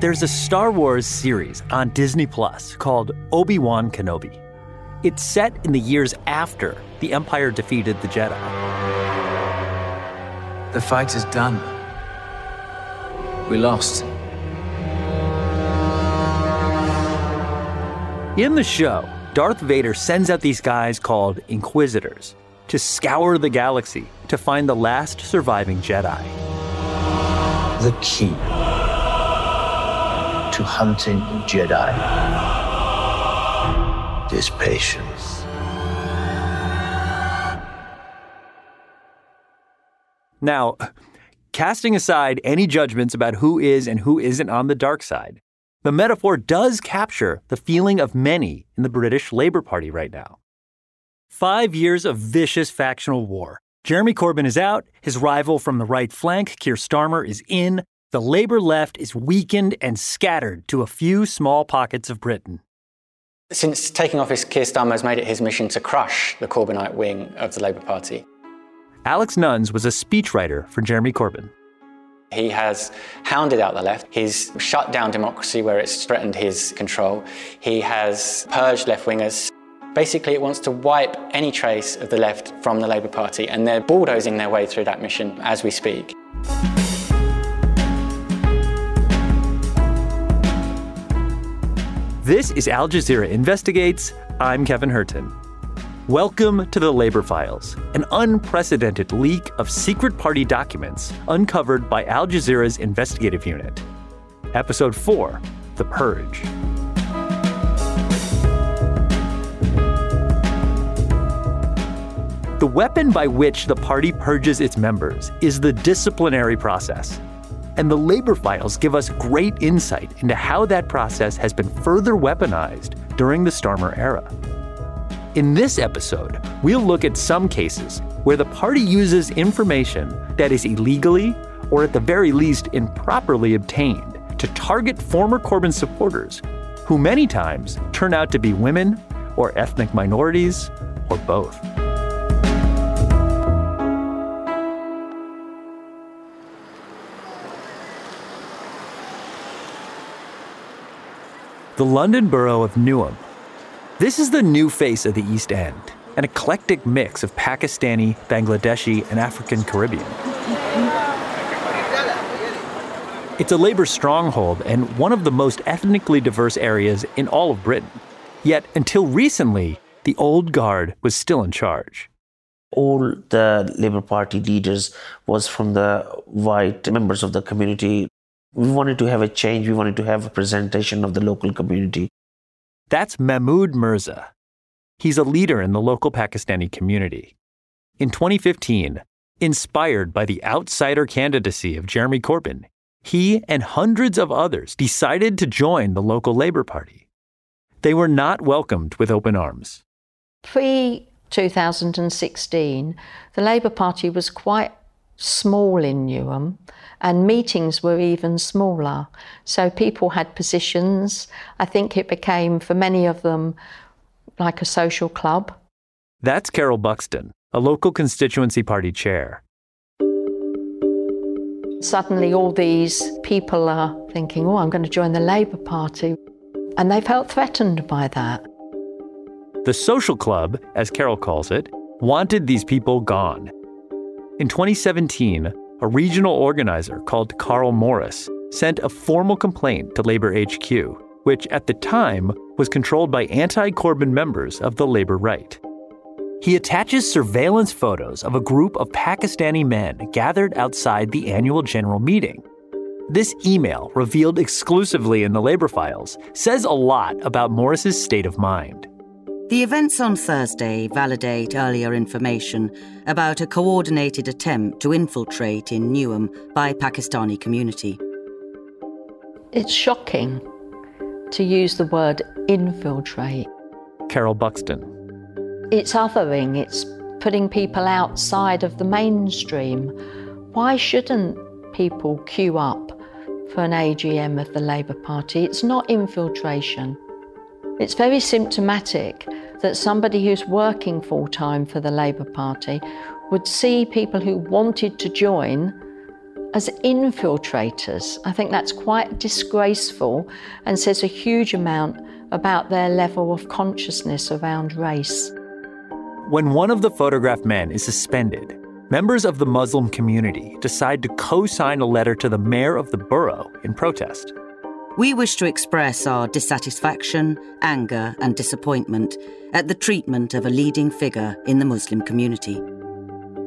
there's a Star Wars series on Disney Plus called Obi Wan Kenobi. It's set in the years after the Empire defeated the Jedi. The fight is done. We lost. In the show, Darth Vader sends out these guys called Inquisitors to scour the galaxy to find the last surviving Jedi. The key to hunting Jedi is patience. Now, casting aside any judgments about who is and who isn't on the dark side, the metaphor does capture the feeling of many in the British Labour Party right now. Five years of vicious factional war. Jeremy Corbyn is out, his rival from the right flank, Keir Starmer, is in. The Labour left is weakened and scattered to a few small pockets of Britain. Since taking office, Keir Starmer has made it his mission to crush the Corbynite wing of the Labour Party. Alex Nunns was a speechwriter for Jeremy Corbyn. He has hounded out the left. He's shut down democracy where it's threatened his control. He has purged left wingers. Basically, it wants to wipe any trace of the left from the Labour Party, and they're bulldozing their way through that mission as we speak. This is Al Jazeera Investigates. I'm Kevin Hirten. Welcome to the Labor Files, an unprecedented leak of secret party documents uncovered by Al Jazeera's investigative unit. Episode 4 The Purge. The weapon by which the party purges its members is the disciplinary process. And the labor files give us great insight into how that process has been further weaponized during the Starmer era. In this episode, we'll look at some cases where the party uses information that is illegally, or at the very least improperly obtained, to target former Corbyn supporters, who many times turn out to be women, or ethnic minorities, or both. The London borough of Newham this is the new face of the East End, an eclectic mix of Pakistani, Bangladeshi, and African Caribbean. It's a labor stronghold and one of the most ethnically diverse areas in all of Britain. Yet, until recently, the old guard was still in charge. All the Labour Party leaders was from the white members of the community. We wanted to have a change. We wanted to have a presentation of the local community. That's Mahmood Mirza. He's a leader in the local Pakistani community. In 2015, inspired by the outsider candidacy of Jeremy Corbyn, he and hundreds of others decided to join the local Labour Party. They were not welcomed with open arms. Pre 2016, the Labour Party was quite small in Newham and meetings were even smaller. So people had positions. I think it became, for many of them, like a social club. That's Carol Buxton, a local constituency party chair. Suddenly, all these people are thinking, oh, I'm going to join the Labour Party. And they felt threatened by that. The social club, as Carol calls it, wanted these people gone. In 2017, a regional organizer called Carl Morris sent a formal complaint to Labor HQ, which at the time was controlled by anti Corbyn members of the Labor right. He attaches surveillance photos of a group of Pakistani men gathered outside the annual general meeting. This email, revealed exclusively in the Labor files, says a lot about Morris's state of mind. The events on Thursday validate earlier information about a coordinated attempt to infiltrate in Newham by Pakistani community. It's shocking to use the word infiltrate. Carol Buxton. It's othering, it's putting people outside of the mainstream. Why shouldn't people queue up for an AGM of the Labour Party? It's not infiltration. It's very symptomatic that somebody who's working full time for the Labour Party would see people who wanted to join as infiltrators. I think that's quite disgraceful and says a huge amount about their level of consciousness around race. When one of the photographed men is suspended, members of the Muslim community decide to co sign a letter to the mayor of the borough in protest. We wish to express our dissatisfaction, anger, and disappointment at the treatment of a leading figure in the Muslim community.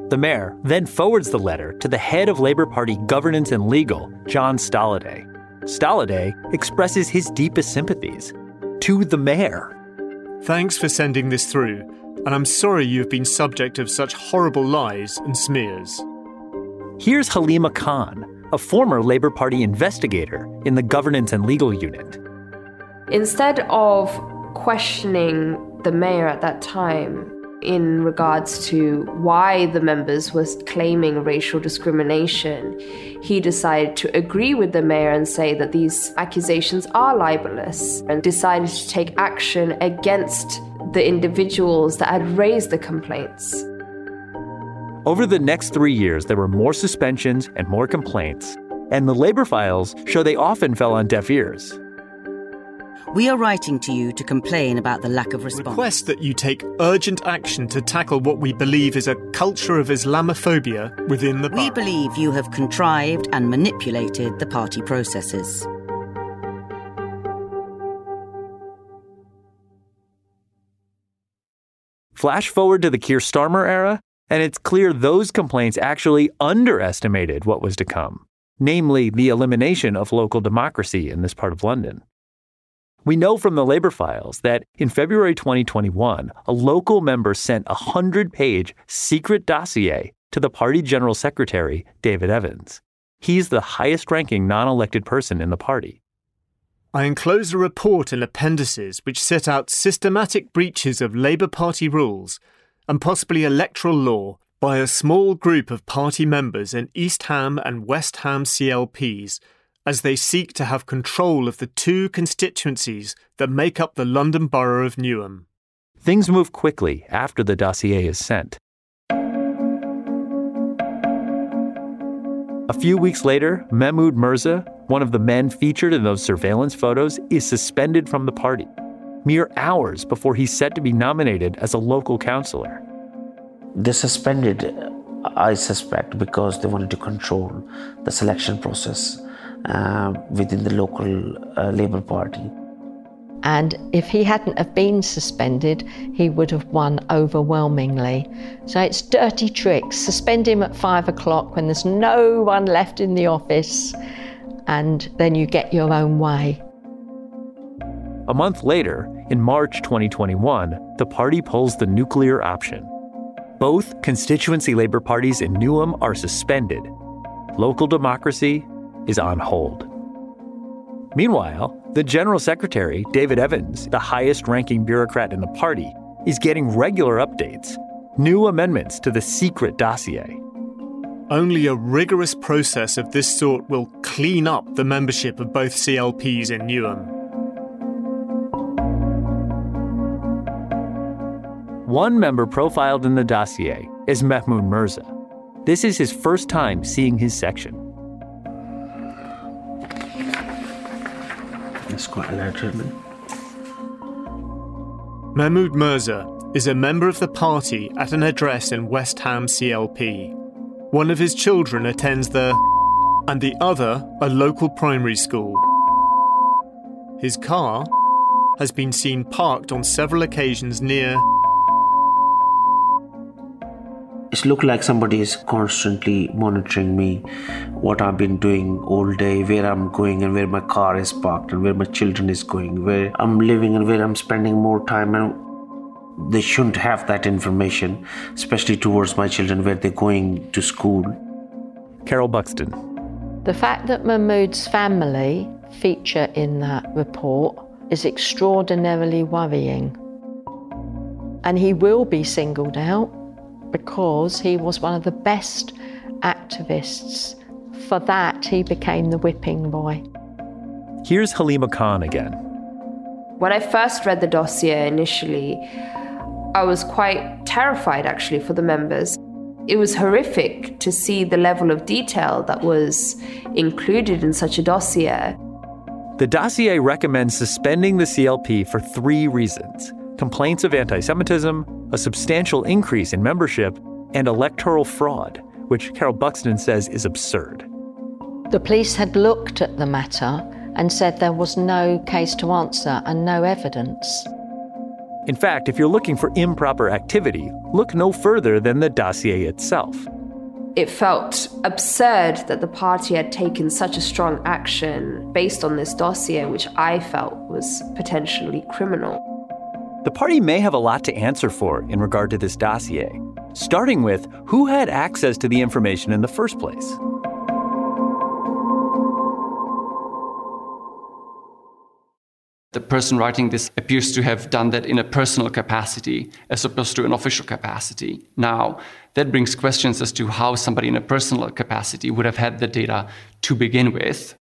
The mayor then forwards the letter to the head of Labour Party governance and legal, John Stolliday. Stolliday expresses his deepest sympathies to the mayor. Thanks for sending this through, and I'm sorry you've been subject of such horrible lies and smears. Here's Halima Khan, a former Labour Party investigator in the governance and legal unit. Instead of questioning the mayor at that time in regards to why the members was claiming racial discrimination, he decided to agree with the mayor and say that these accusations are libelous and decided to take action against the individuals that had raised the complaints. Over the next three years, there were more suspensions and more complaints, and the labor files show they often fell on deaf ears. We are writing to you to complain about the lack of response. Request that you take urgent action to tackle what we believe is a culture of Islamophobia within the We believe you have contrived and manipulated the party processes. Flash forward to the Keir Starmer era, and it's clear those complaints actually underestimated what was to come, namely the elimination of local democracy in this part of London. We know from the labor files that in February 2021, a local member sent a 100 page secret dossier to the party general secretary, David Evans. He's the highest ranking non elected person in the party. I enclose a report in appendices which set out systematic breaches of Labour Party rules and possibly electoral law by a small group of party members in East Ham and West Ham CLPs as they seek to have control of the two constituencies that make up the London Borough of Newham. Things move quickly after the dossier is sent. A few weeks later, Mehmood Mirza, one of the men featured in those surveillance photos, is suspended from the party, mere hours before he's set to be nominated as a local councillor. They suspended, I suspect, because they wanted to control the selection process uh, within the local uh, Labour Party. And if he hadn't have been suspended, he would have won overwhelmingly. So it's dirty tricks. Suspend him at five o'clock when there's no one left in the office, and then you get your own way. A month later, in March 2021, the party pulls the nuclear option. Both constituency Labour parties in Newham are suspended. Local democracy is on hold. Meanwhile, the General Secretary, David Evans, the highest ranking bureaucrat in the party, is getting regular updates, new amendments to the secret dossier. Only a rigorous process of this sort will clean up the membership of both CLPs in Newham. One member profiled in the dossier is Mehmood Mirza. This is his first time seeing his section. It's quite a large Mehmood Mirza is a member of the party at an address in West Ham CLP. One of his children attends the and the other a local primary school. His car has been seen parked on several occasions near It looked like somebody is constantly monitoring me, what I've been doing all day, where I'm going and where my car is parked and where my children is going, where I'm living and where I'm spending more time and they shouldn't have that information, especially towards my children where they're going to school. Carol Buxton. The fact that Mehmood's family feature in that report is extraordinarily worrying. And he will be singled out because he was one of the best activists. For that, he became the whipping boy. Here's Halima Khan again. When I first read the dossier initially, I was quite terrified actually for the members. It was horrific to see the level of detail that was included in such a dossier. The dossier recommends suspending the CLP for three reasons complaints of anti Semitism, a substantial increase in membership, and electoral fraud, which Carol Buxton says is absurd. The police had looked at the matter and said there was no case to answer and no evidence. In fact, if you're looking for improper activity, look no further than the dossier itself. It felt absurd that the party had taken such a strong action based on this dossier, which I felt was potentially criminal. The party may have a lot to answer for in regard to this dossier, starting with who had access to the information in the first place. the person writing this appears to have done that in a personal capacity as opposed to an official capacity. Now, that brings questions as to how somebody in a personal capacity would have had the data to begin with.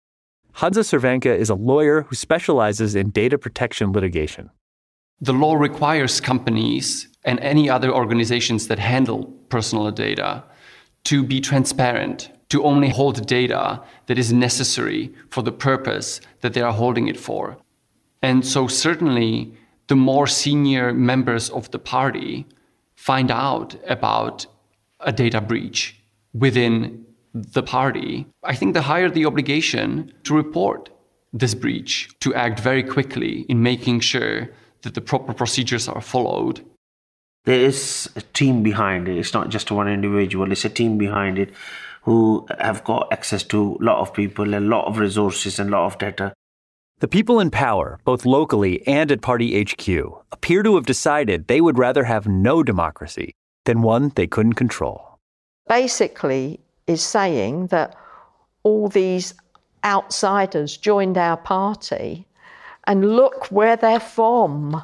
Hadza Cervenka is a lawyer who specializes in data protection litigation. The law requires companies and any other organizations that handle personal data to be transparent, to only hold data that is necessary for the purpose that they are holding it for. And so, certainly, the more senior members of the party find out about a data breach within the party, I think the higher the obligation to report this breach, to act very quickly in making sure that the proper procedures are followed. There is a team behind it. It's not just one individual, it's a team behind it who have got access to a lot of people, a lot of resources, and a lot of data. The people in power, both locally and at Party HQ, appear to have decided they would rather have no democracy than one they couldn't control. Basically, is saying that all these outsiders joined our party and look where they're from.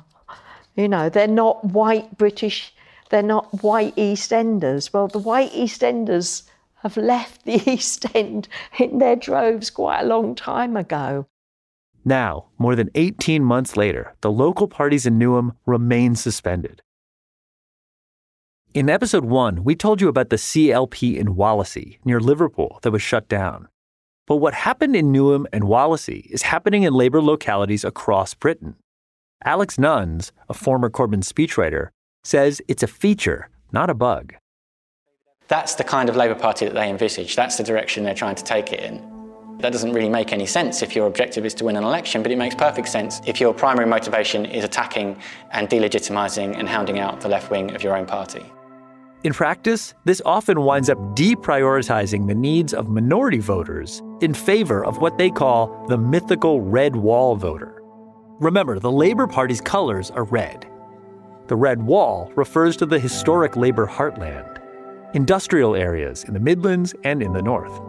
You know, they're not white British, they're not white East Enders. Well, the white East Enders have left the East End in their droves quite a long time ago. Now, more than 18 months later, the local parties in Newham remain suspended. In episode 1, we told you about the CLP in Wallasey, near Liverpool, that was shut down. But what happened in Newham and Wallasey is happening in Labour localities across Britain. Alex Nunns, a former Corbyn speechwriter, says it's a feature, not a bug. That's the kind of Labour Party that they envisage. That's the direction they're trying to take it in. That doesn't really make any sense if your objective is to win an election, but it makes perfect sense if your primary motivation is attacking and delegitimising and hounding out the left wing of your own party. In practice, this often winds up deprioritizing the needs of minority voters in favor of what they call the mythical red wall voter. Remember, the Labour Party's colors are red. The red wall refers to the historic Labour heartland, industrial areas in the Midlands and in the North.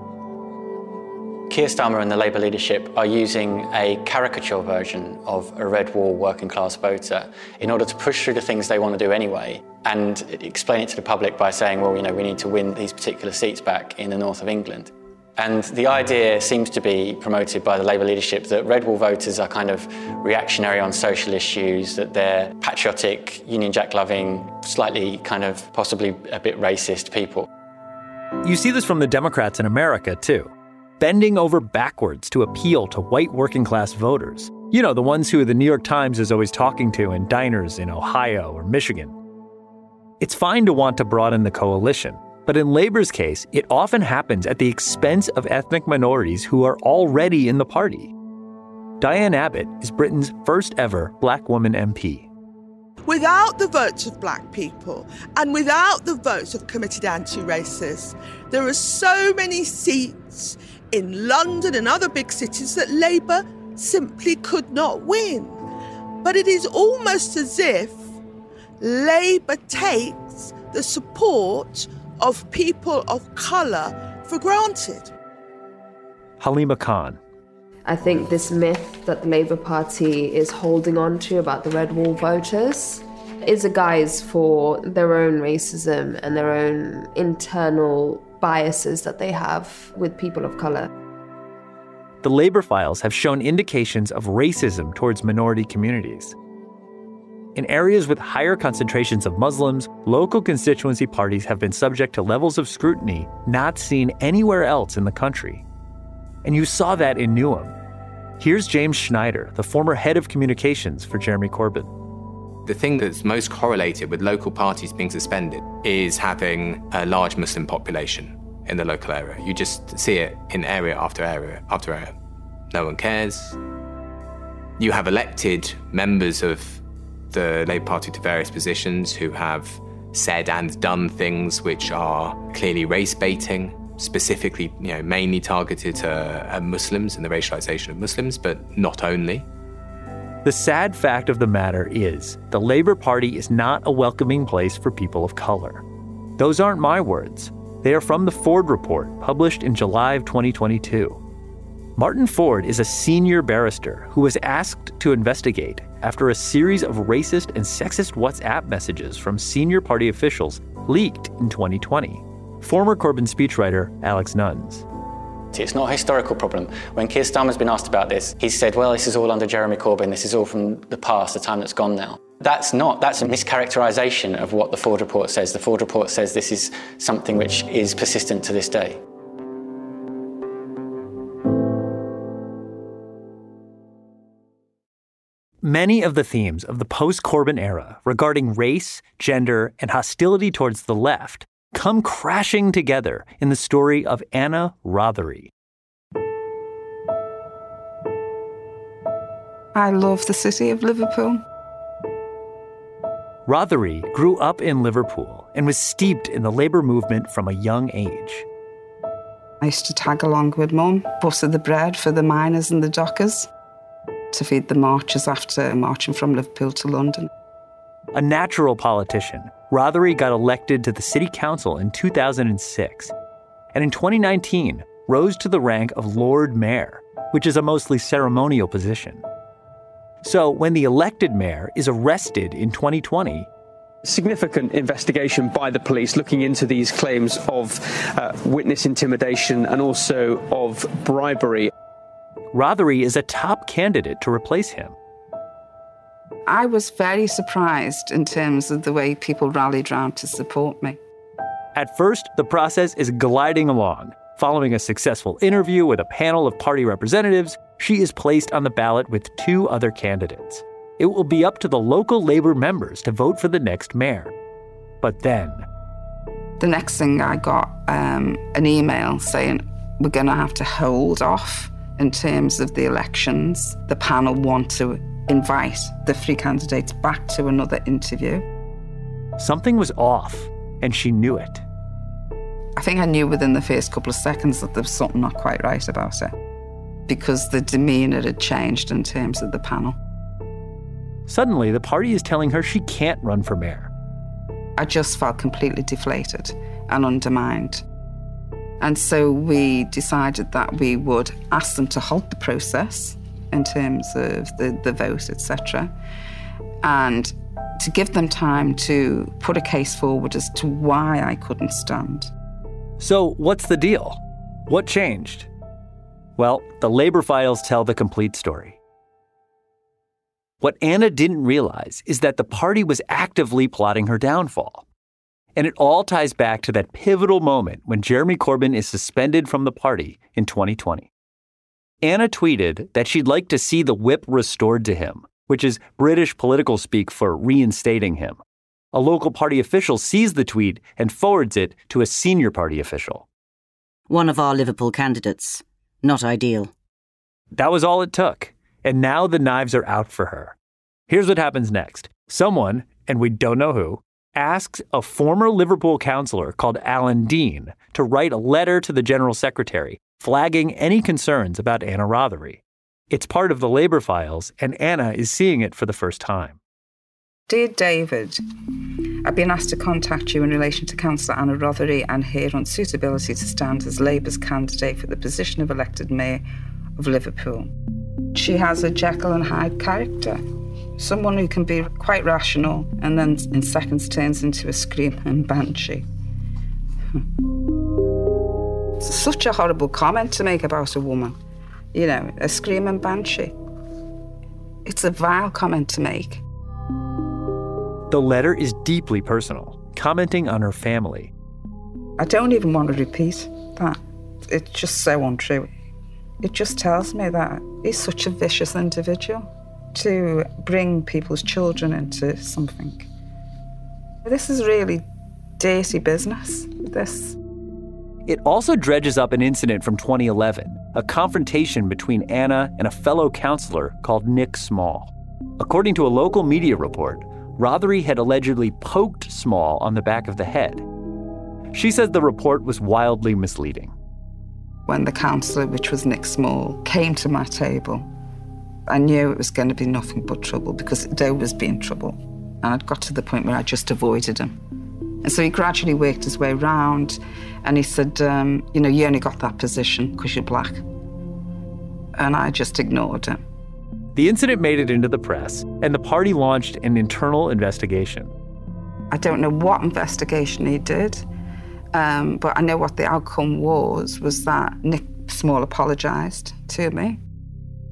Keir Starmer and the Labour leadership are using a caricature version of a red wall working class voter in order to push through the things they want to do anyway and explain it to the public by saying, well, you know, we need to win these particular seats back in the north of England. And the idea seems to be promoted by the Labour leadership that red wall voters are kind of reactionary on social issues, that they're patriotic, Union Jack loving, slightly kind of possibly a bit racist people. You see this from the Democrats in America, too bending over backwards to appeal to white working class voters. You know, the ones who the New York Times is always talking to in diners in Ohio or Michigan. It's fine to want to broaden the coalition, but in Labor's case, it often happens at the expense of ethnic minorities who are already in the party. Diane Abbott is Britain's first ever black woman MP. Without the votes of black people and without the votes of committed anti racists, there are so many seats in London and other big cities that Labour simply could not win. But it is almost as if Labour takes the support of people of colour for granted. Halima Khan. I think mm. this myth that the Labour Party is holding on to about the Red Wall voters is a guise for their own racism and their own internal biases that they have with people of color. The labor files have shown indications of racism towards minority communities. In areas with higher concentrations of Muslims, local constituency parties have been subject to levels of scrutiny not seen anywhere else in the country. And you saw that in Newham. Here's James Schneider, the former head of communications for Jeremy Corbyn. The thing that's most correlated with local parties being suspended is having a large Muslim population in the local area. You just see it in area after area after area. No one cares. You have elected members of the Labour Party to various positions who have said and done things which are clearly race baiting, specifically, you know, mainly targeted at uh, Muslims and the racialization of Muslims, but not only. The sad fact of the matter is, the Labour Party is not a welcoming place for people of color. Those aren't my words. They are from the Forde Report, published in July of 2022. Martin Forde is a senior barrister who was asked to investigate after a series of racist and sexist WhatsApp messages from senior party officials leaked in 2020. Former Corbyn speechwriter Alex Nunns. It's not a historical problem. When Keir Starmer's been asked about this, he said, well, this is all under Jeremy Corbyn, this is all from the past, the time that's gone now. That's not, that's a mischaracterisation of what the Forde report says. The Forde report says this is something which is persistent to this day. Many of the themes of the post Corbyn era regarding race, gender, and hostility towards the left come crashing together in the story of Anna Rothery. I love the city of Liverpool. Rothery grew up in Liverpool and was steeped in the labour movement from a young age. I used to tag along with mum, butter the bread for the miners and the dockers to feed the marchers after marching from Liverpool to London. A natural politician, Rothery got elected to the city council in 2006, and in 2019 rose to the rank of Lord Mayor, which is a mostly ceremonial position. So when the elected mayor is arrested in 2020, significant investigation by the police looking into these claims of uh, witness intimidation and also of bribery. Rothery is a top candidate to replace him. I was very surprised in terms of the way people rallied round to support me. At first, the process is gliding along. Following a successful interview with a panel of party representatives, she is placed on the ballot with two other candidates. It will be up to the local Labour members to vote for the next mayor. But then. The next thing I got um, an email saying, We're going to have to hold off in terms of the elections. The panel want to invite the three candidates back to another interview. Something was off, and she knew it. I think I knew within the first couple of seconds that there was something not quite right about it because the demeanour had changed in terms of the panel. Suddenly, the party is telling her she can't run for mayor. I just felt completely deflated and undermined. And so we decided that we would ask them to halt the process in terms of the, the vote, etc., and to give them time to put a case forward as to why I couldn't stand. So, what's the deal? What changed? Well, the Labour files tell the complete story. What Anna didn't realize is that the party was actively plotting her downfall. And it all ties back to that pivotal moment when Jeremy Corbyn is suspended from the party in 2020. Anna tweeted that she'd like to see the whip restored to him, which is British political speak for reinstating him. A local party official sees the tweet and forwards it to a senior party official. One of our Liverpool candidates. Not ideal. That was all it took, and now the knives are out for her. Here's what happens next someone, and we don't know who, asks a former Liverpool councillor called Alan Dean to write a letter to the General Secretary flagging any concerns about Anna Rothery. It's part of the Labour files, and Anna is seeing it for the first time. Dear David, I've been asked to contact you in relation to Councillor Anna Rothery and her unsuitability to stand as Labour's candidate for the position of elected Mayor of Liverpool. She has a Jekyll and Hyde character, someone who can be quite rational and then in seconds turns into a screaming banshee. Hmm. Such a horrible comment to make about a woman, you know, a screaming banshee. It's a vile comment to make. The letter is deeply personal, commenting on her family. I don't even want to repeat that. It's just so untrue. It just tells me that he's such a vicious individual to bring people's children into something. This is really dirty business, this. It also dredges up an incident from 2011, a confrontation between Anna and a fellow counselor called Nick Small. According to a local media report, Rothery had allegedly poked Small on the back of the head. She says the report was wildly misleading. When the counsellor, which was Nick Small, came to my table, I knew it was going to be nothing but trouble because Dave was being trouble. And I'd got to the point where I just avoided him. And so he gradually worked his way round and he said, um, You know, you only got that position because you're black. And I just ignored him. The incident made it into the press, and the party launched an internal investigation. I don't know what investigation he did, um, but I know what the outcome was, was that Nick Small apologised to me.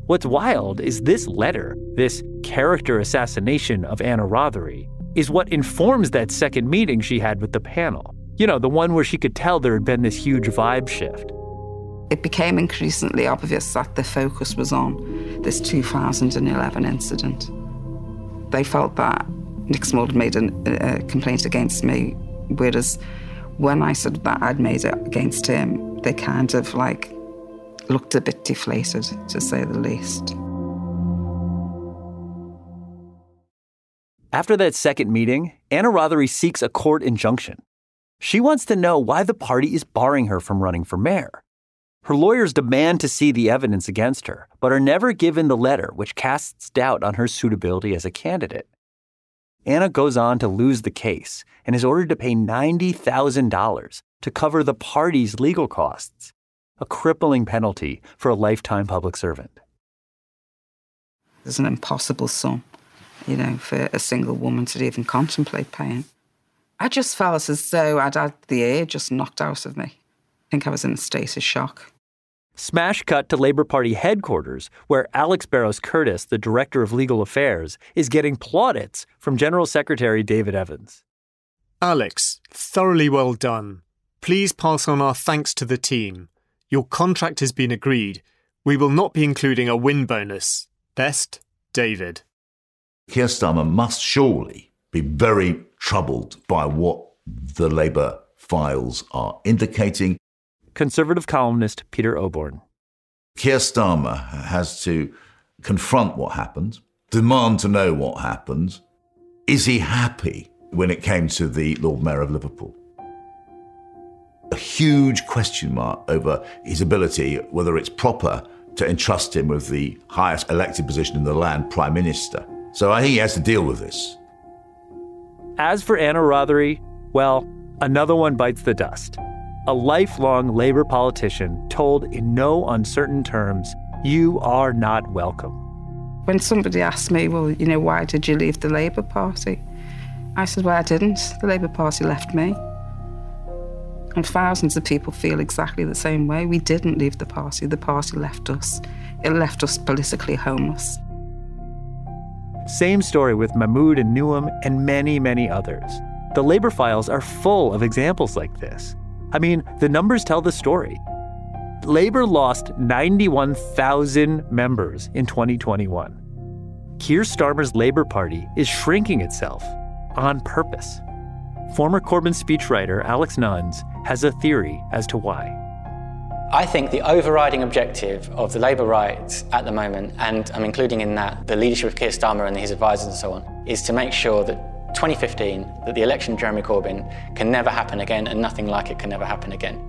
What's wild is this letter, this character assassination of Anna Rothery, is what informs that second meeting she had with the panel. You know, the one where she could tell there had been this huge vibe shift. It became increasingly obvious that the focus was on this 2011 incident. They felt that Nick Small had made an, uh, a complaint against me, whereas when I said that I'd made it against him, they kind of like looked a bit deflated, to say the least. After that second meeting, Anna Rothery seeks a court injunction. She wants to know why the party is barring her from running for mayor. Her lawyers demand to see the evidence against her, but are never given the letter, which casts doubt on her suitability as a candidate. Anna goes on to lose the case and is ordered to pay $90,000 to cover the party's legal costs, a crippling penalty for a lifetime public servant. It's an impossible sum you know, for a single woman to even contemplate paying. I just felt as though I'd had the air just knocked out of me. I think I was in a state of shock. Smash cut to Labour Party headquarters, where Alex Barros Curtis, the Director of Legal Affairs, is getting plaudits from General Secretary David Evans. Alex, thoroughly well done. Please pass on our thanks to the team. Your contract has been agreed. We will not be including a win bonus. Best, David. Keir Starmer must surely be very troubled by what the Labour files are indicating. Conservative columnist Peter Oborne. Keir Starmer has to confront what happened, demand to know what happened. Is he happy when it came to the Lord Mayor of Liverpool? A huge question mark over his ability, whether it's proper to entrust him with the highest elected position in the land, Prime Minister. So I think he has to deal with this. As for Anna Rothery, well, another one bites the dust. A lifelong Labour politician told in no uncertain terms, You are not welcome. When somebody asked me, Well, you know, why did you leave the Labour Party? I said, Well, I didn't. The Labour Party left me. And thousands of people feel exactly the same way. We didn't leave the party, the party left us. It left us politically homeless. Same story with Mahmood and Newham and many, many others. The labor files are full of examples like this. I mean, the numbers tell the story. Labor lost 91,000 members in 2021. Keir Starmer's Labour Party is shrinking itself on purpose. Former Corbyn speechwriter Alex Nunns has a theory as to why. I think the overriding objective of the Labour right at the moment, and I'm including in that the leadership of Keir Starmer and his advisors and so on, is to make sure that 2015, that the election of Jeremy Corbyn can never happen again and nothing like it can never happen again.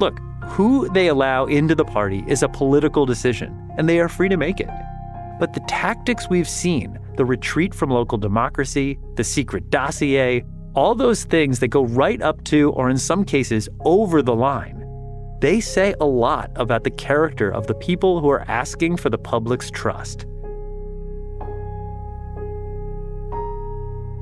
Look, who they allow into the party is a political decision, and they are free to make it. But the tactics we've seen, the retreat from local democracy, the secret dossier, all those things that go right up to, or in some cases, over the line, they say a lot about the character of the people who are asking for the public's trust.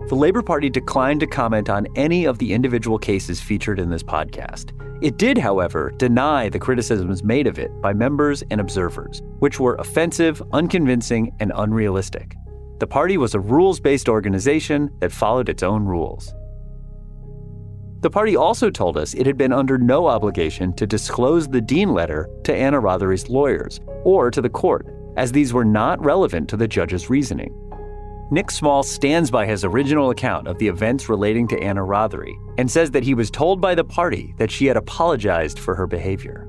The Labour Party declined to comment on any of the individual cases featured in this podcast. It did, however, deny the criticisms made of it by members and observers, which were offensive, unconvincing, and unrealistic. The party was a rules based organization that followed its own rules. The party also told us it had been under no obligation to disclose the Dean letter to Anna Rothery's lawyers or to the court, as these were not relevant to the judge's reasoning. Nick Small stands by his original account of the events relating to Anna Rothery and says that he was told by the party that she had apologized for her behavior.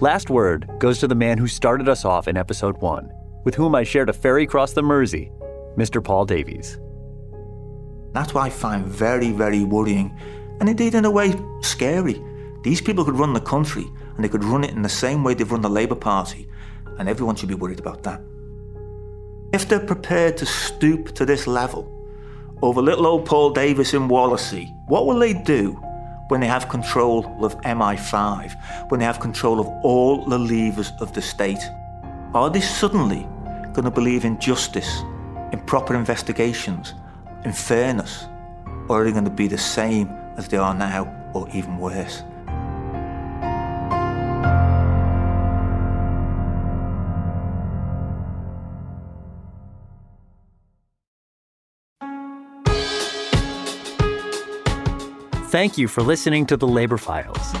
Last word goes to the man who started us off in episode one, with whom I shared a ferry across the Mersey, Mr. Paul Davies. That's what I find very, very worrying, and indeed, in a way, scary. These people could run the country, and they could run it in the same way they've run the Labour Party, and everyone should be worried about that. If they're prepared to stoop to this level over little old Paul Davis in Wallasey, what will they do when they have control of MI5, when they have control of all the levers of the state? Are they suddenly going to believe in justice, in proper investigations, in fairness? Or are they going to be the same as they are now, or even worse? Thank you for listening to the Labor Files.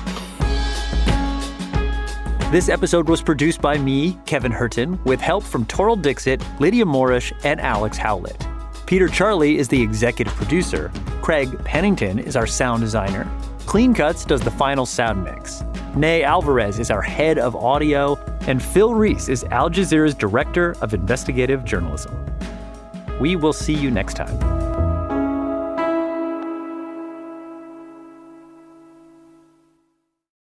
This episode was produced by me, Kevin Hirten, with help from Toral Dixit, Lydia Morish, and Alex Howlett. Peter Charley is the executive producer. Craig Pennington is our sound designer. Clean Cuts does the final sound mix. Ney Alvarez is our head of audio, and Phil Rees is Al Jazeera's director of investigative journalism. We will see you next time.